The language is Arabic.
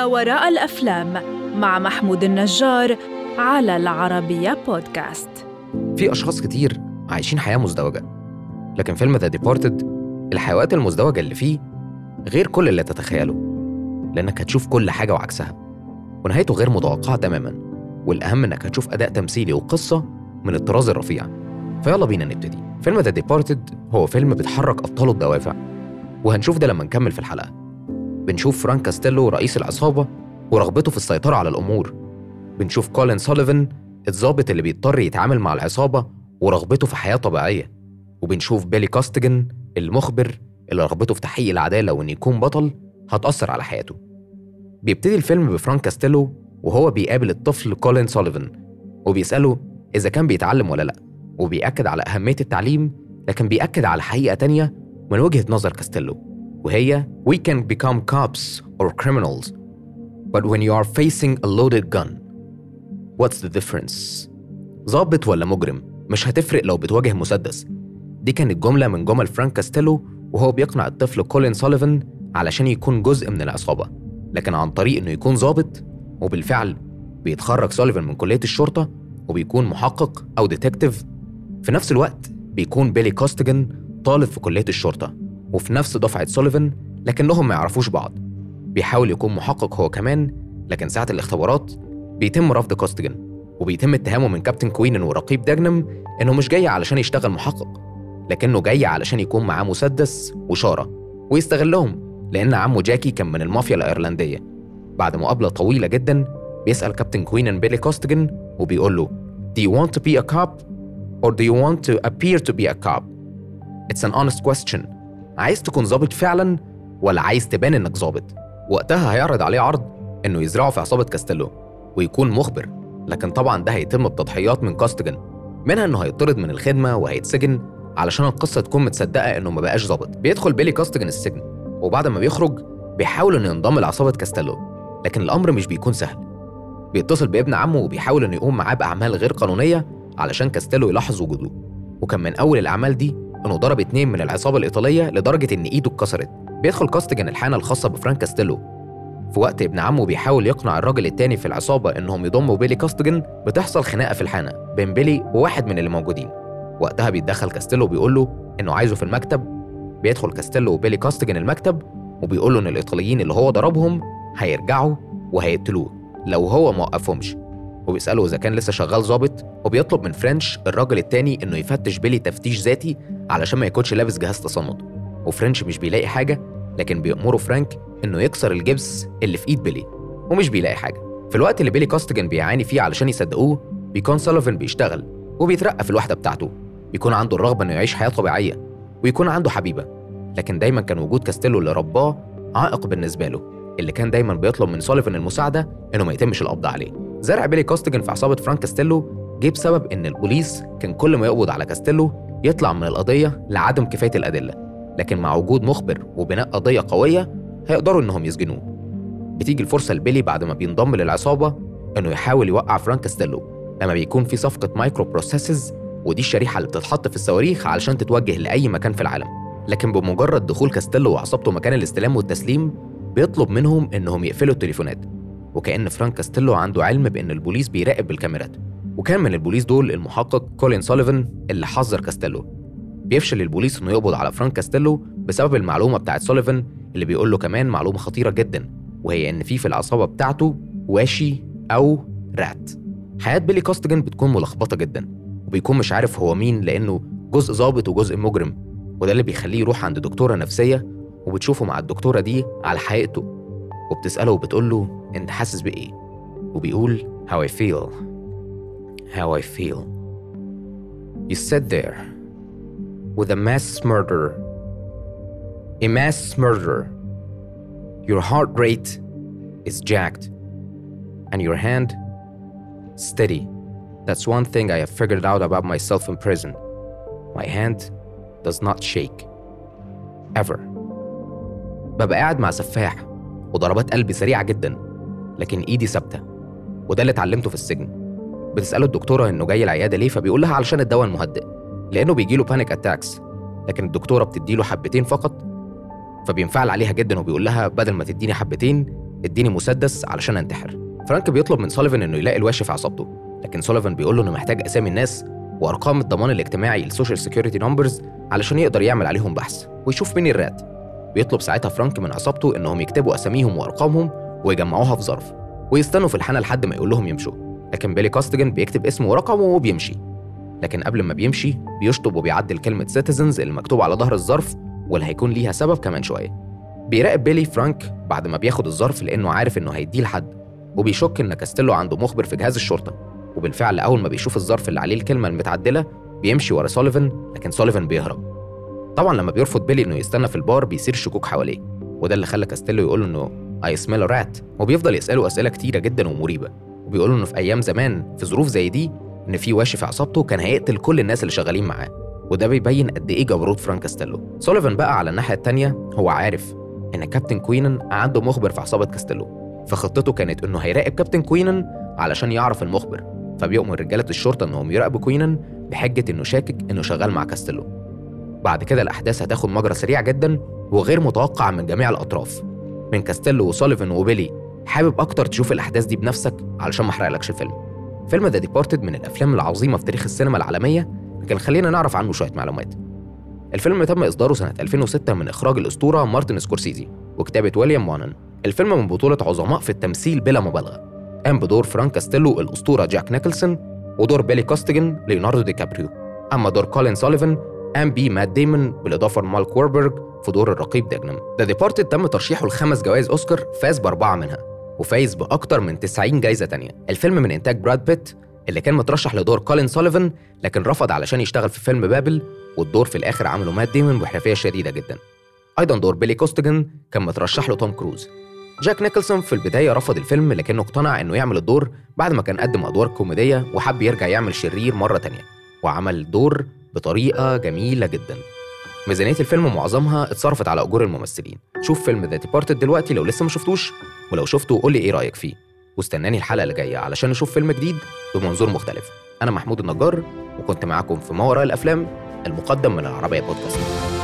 ما وراء الأفلام مع محمود النجار على العربية بودكاست. في أشخاص كتير عايشين حياة مزدوجة لكن فيلم The Departed الحيوات المزدوجة اللي فيه غير كل اللي تتخيله لأنك هتشوف كل حاجة وعكسها ونهايته غير متوقعة تماما والأهم إنك هتشوف أداء تمثيلي وقصة من الطراز الرفيع. فيلا بينا نبتدي. فيلم The Departed هو فيلم بتحرك أبطاله الدوافع وهنشوف ده لما نكمل في الحلقة. بنشوف فرانك كاستيلو رئيس العصابة ورغبته في السيطرة على الأمور. بنشوف كولين سوليفان الضابط اللي بيضطر يتعامل مع العصابة ورغبته في حياة طبيعية. وبنشوف بيلي كوستجن المخبر اللي رغبته في تحقيق العدالة وإنه يكون بطل هتأثر على حياته. بيبتدي الفيلم بفرانك كاستيلو وهو بيقابل الطفل كولين سوليفان وبيسأله إذا كان بيتعلم ولا لأ. وبيأكد على أهمية التعليم لكن بيأكد على حقيقة تانية من وجهة نظر كاستيلو. وهي We can become cops or criminals but when you are facing a loaded gun what's the difference؟ ظابط ولا مجرم؟ مش هتفرق لو بتواجه مسدس. دي كانت جملة من جمل فرانك كاستيلو وهو بيقنع الطفل كولين سوليفان علشان يكون جزء من العصابة لكن عن طريق إنه يكون ظابط وبالفعل بيتخرج سوليفان من كلية الشرطة وبيكون محقق أو detective في نفس الوقت بيكون بيلي كوستجن طالب في كلية الشرطة. وفي نفس دفعة سوليفان لكنهم ما يعرفوش بعض. بيحاول يكون محقق هو كمان لكن ساعة الاختبارات بيتم رفض كوستجن وبيتم اتهامه من كابتن كوينن والرقيب ديجنام إنه مش جاي علشان يشتغل محقق لكنه جاي علشان يكون معاه مسدس وشارة ويستغلهم لأن عمه جاكي كان من المافيا الأيرلندية. بعد مقابلة طويلة جدا بيسأل كابتن كوينن بيلي كوستجن وبيقول له Do you want to be a cop or do you want to appear to be a cop? It's an honest question. عايز تكون ظابط فعلا ولا عايز تبان إنك ظابط؟ وقتها هيعرض عليه عرض إنه يزرعه في عصابة كاستيلو ويكون مخبر لكن طبعا ده هيتم بتضحيات من كوستجن منها إنه هيطرد من الخدمة وهيتسجن علشان القصة تكون متصدقة إنه ما بقاش ظابط. بيدخل بيلي كوستجن السجن وبعد ما بيخرج بيحاول إنه ينضم لعصابة كاستيلو لكن الأمر مش بيكون سهل. بيتصل بابن عمه وبيحاول إنه يقوم معاه بأعمال غير قانونية علشان كاستيلو يلاحظ وجوده. وكان من أول الأعمال دي انه ضرب اتنين من العصابة الإيطالية لدرجة إن إيده اتكسرت. بيدخل كوستجن الحانة الخاصة بفرانك كاستيلو في وقت ابن عمه بيحاول يقنع الراجل التاني في العصابة إنهم يضموا بيلي كاستجن بتحصل خناقة في الحانة بين بيلي وواحد من اللي موجودين. وقتها بيتدخل كاستيلو وبيقول له إنه عايزه في المكتب. بيدخل كاستيلو وبيلي كوستجن المكتب وبيقول له إن الإيطاليين اللي هو ضربهم هيرجعوا وهيقتلوه لو هو ما وقفهمش. وبيسأله إذا كان لسه شغال ظابط وبيطلب من فرنش الراجل التاني إنه يفتش بيلي تفتيش ذاتي علشان ما يكونش لابس جهاز تصنت وفرنش مش بيلاقي حاجة لكن بيأمره فرانك إنه يكسر الجبس اللي في إيد بيلي ومش بيلاقي حاجة. في الوقت اللي بيلي كوستجن بيعاني فيه علشان يصدقوه بيكون سوليفان بيشتغل وبيترقى في الوحدة بتاعته. بيكون عنده الرغبة إنه يعيش حياة طبيعية ويكون عنده حبيبة. لكن دايما كان وجود كاستيلو اللي رباه عائق بالنسبة له اللي كان دايما بيطلب من سوليفان المساعدة إنه ما يتمش القبض عليه. زرع بيلي كاستجن في عصابة فرانك كاستيلو جه بسبب إن البوليس كان كل ما يقبض على كاستيلو يطلع من القضية لعدم كفاية الأدلة لكن مع وجود مخبر وبناء قضية قوية هيقدروا إنهم يسجنوه. بتيجي الفرصة لبيلي بعد ما بينضم للعصابة إنه يحاول يوقع فرانك كاستيلو لما بيكون في صفقة microprocessors ودي الشريحة اللي بتتحط في الصواريخ علشان تتوجه لأي مكان في العالم. لكن بمجرد دخول كاستيلو وعصابته مكان الاستلام والتسليم بيطلب منهم إنهم يقفلوا التليفونات. وكأن فرانك كاستيلو عنده علم بإن البوليس بيراقب بالكاميرات وكان من البوليس دول المحقق كولين سوليفان اللي حذر كاستيلو. بيفشل البوليس إنه يقبض على فرانك كاستيلو بسبب المعلومة بتاعت سوليفان اللي بيقول له كمان معلومة خطيرة جدا وهي إن في في العصابة بتاعته واشي أو رات. حياة بيلي كاستجن بتكون ملخبطة جدا وبيكون مش عارف هو مين لأنه جزء ظابط وجزء مجرم وده اللي بيخليه يروح عند دكتورة نفسية وبتشوفه مع الدكتورة دي على حقيقته وبتسأله وبتقول له أنت حاسس بإيه؟ وبيقول How I feel. How I feel You sit there with a mass murderer a mass murderer Your heart rate is jacked and your hand steady. That's one thing I have figured out about myself in prison. My hand does not shake. Ever. ببقى قاعد مع سفاح وضربات قلبي سريعة جدا لكن إيدي ثابتة وده اللي اتعلمته في السجن بتسأله الدكتورة إنه جاي العيادة ليه فبيقول لها علشان الدواء المهدئ لأنه بيجيله panic attacks لكن الدكتورة بتديله حبتين فقط فبينفعل عليها جدا وبيقول لها بدل ما تديني حبتين اديني مسدس علشان أنتحر. فرانك بيطلب من سوليفان إنه يلاقي الواشي في عصابته لكن سوليفان بيقول له إنه محتاج أسامي الناس وأرقام الضمان الاجتماعي ال social security numbers علشان يقدر يعمل عليهم بحث ويشوف مين ال rat. بيطلب ساعتها فرانك من عصابته إنهم يكتبوا أساميهم وأرقامهم ويجمعوها في ظرف ويستنوا في الحانة لحد ما يقول لهم يمشوا. لكن بيلي كاستجن بيكتب اسمه ورقمه وبيمشي. لكن قبل ما بيمشي بيشطب وبيعدل كلمة citizens اللي مكتوب على ظهر الظرف واللي هيكون ليها سبب كمان شوية. بيراقب بيلي فرانك بعد ما بياخد الظرف لأنه عارف إنه هيديه لحد وبيشك إن كاستيلو عنده مخبر في جهاز الشرطة. وبالفعل أول ما بيشوف الظرف اللي عليه الكلمة المتعدلة بيمشي ورا سوليفان لكن سوليفان بيهرب. طبعا لما بيرفض بيلي إنه يستنى في البار بيصير شكوك حواليه. وده اللي خلى كاستيلو يقول إنه I smell a rat وبيفضل يسأله أسئلة كتيرة جدا ومريبة. وبيقول إنه في أيام زمان في ظروف زي دي إن في واشي في عصابته كان هيقتل كل الناس اللي شغالين معاه وده بيبين قد إيه جبروت فرانك كاستيلو سوليفان بقى على الناحية التانية هو عارف إن كابتن كوينن عنده مخبر في عصابة كاستيلو فخطته كانت إنه هيراقب كابتن كوينن علشان يعرف المخبر فبيؤمر رجالة الشرطة إنهم يراقبوا كوينن بحجة إنه شاكك إنه شغال مع كاستيلو. بعد كده الأحداث هتاخد مجرى سريع جدا وغير متوقع من جميع الأطراف من كاستيلو وسوليفان وبيلي حابب أكتر تشوف الأحداث دي بنفسك؟ علشان ما أحرقلكش الفيلم. فيلم The Departed من الأفلام العظيمة في تاريخ السينما العالمية لكن خلينا نعرف عنه شوية معلومات. الفيلم تم إصداره سنة 2006 من إخراج الأسطورة مارتن سكورسيزي وكتابة ويليام موناهان. الفيلم من بطولة عظماء في التمثيل بلا مبالغة. قام بدور فرانك كاستيلو الأسطورة جاك نيكلسون ودور بيلي كوستيجن ليوناردو دي كابريو. أما دور كولين سوليفان قام بيه مات ديمون بالإضافة لمارك وولبرج في دور الرقيب ديجنم The Departed تم ترشيحه لخمس جوائز أوسكار فاز بأربعة منها. وفايز باكتر من 90 جايزة تانية. الفيلم من إنتاج براد بيت اللي كان مترشح لدور كولين سوليفان لكن رفض علشان يشتغل في فيلم بابل والدور في الآخر عمله مات ديمون بحرفية شديدة جدا. أيضا دور بيلي كوستيجن كان مترشح له توم كروز. جاك نيكلسون في البداية رفض الفيلم لكنه اقتنع إنه يعمل الدور بعد ما كان قدم أدوار كوميدية وحب يرجع يعمل شرير مرة تانية وعمل الدور بطريقة جميلة جدا. ميزانية الفيلم معظمها اتصرفت على أجور الممثلين. شوف فيلم The Departed دلوقتي لو لسه ما شفتوش ولو شفته قول لي إيه رأيك فيه. واستناني الحلقة اللي جاية علشان نشوف فيلم جديد بمنظور مختلف. أنا محمود النجار وكنت معاكم في ما وراء الأفلام المقدم من العربية بودكاست.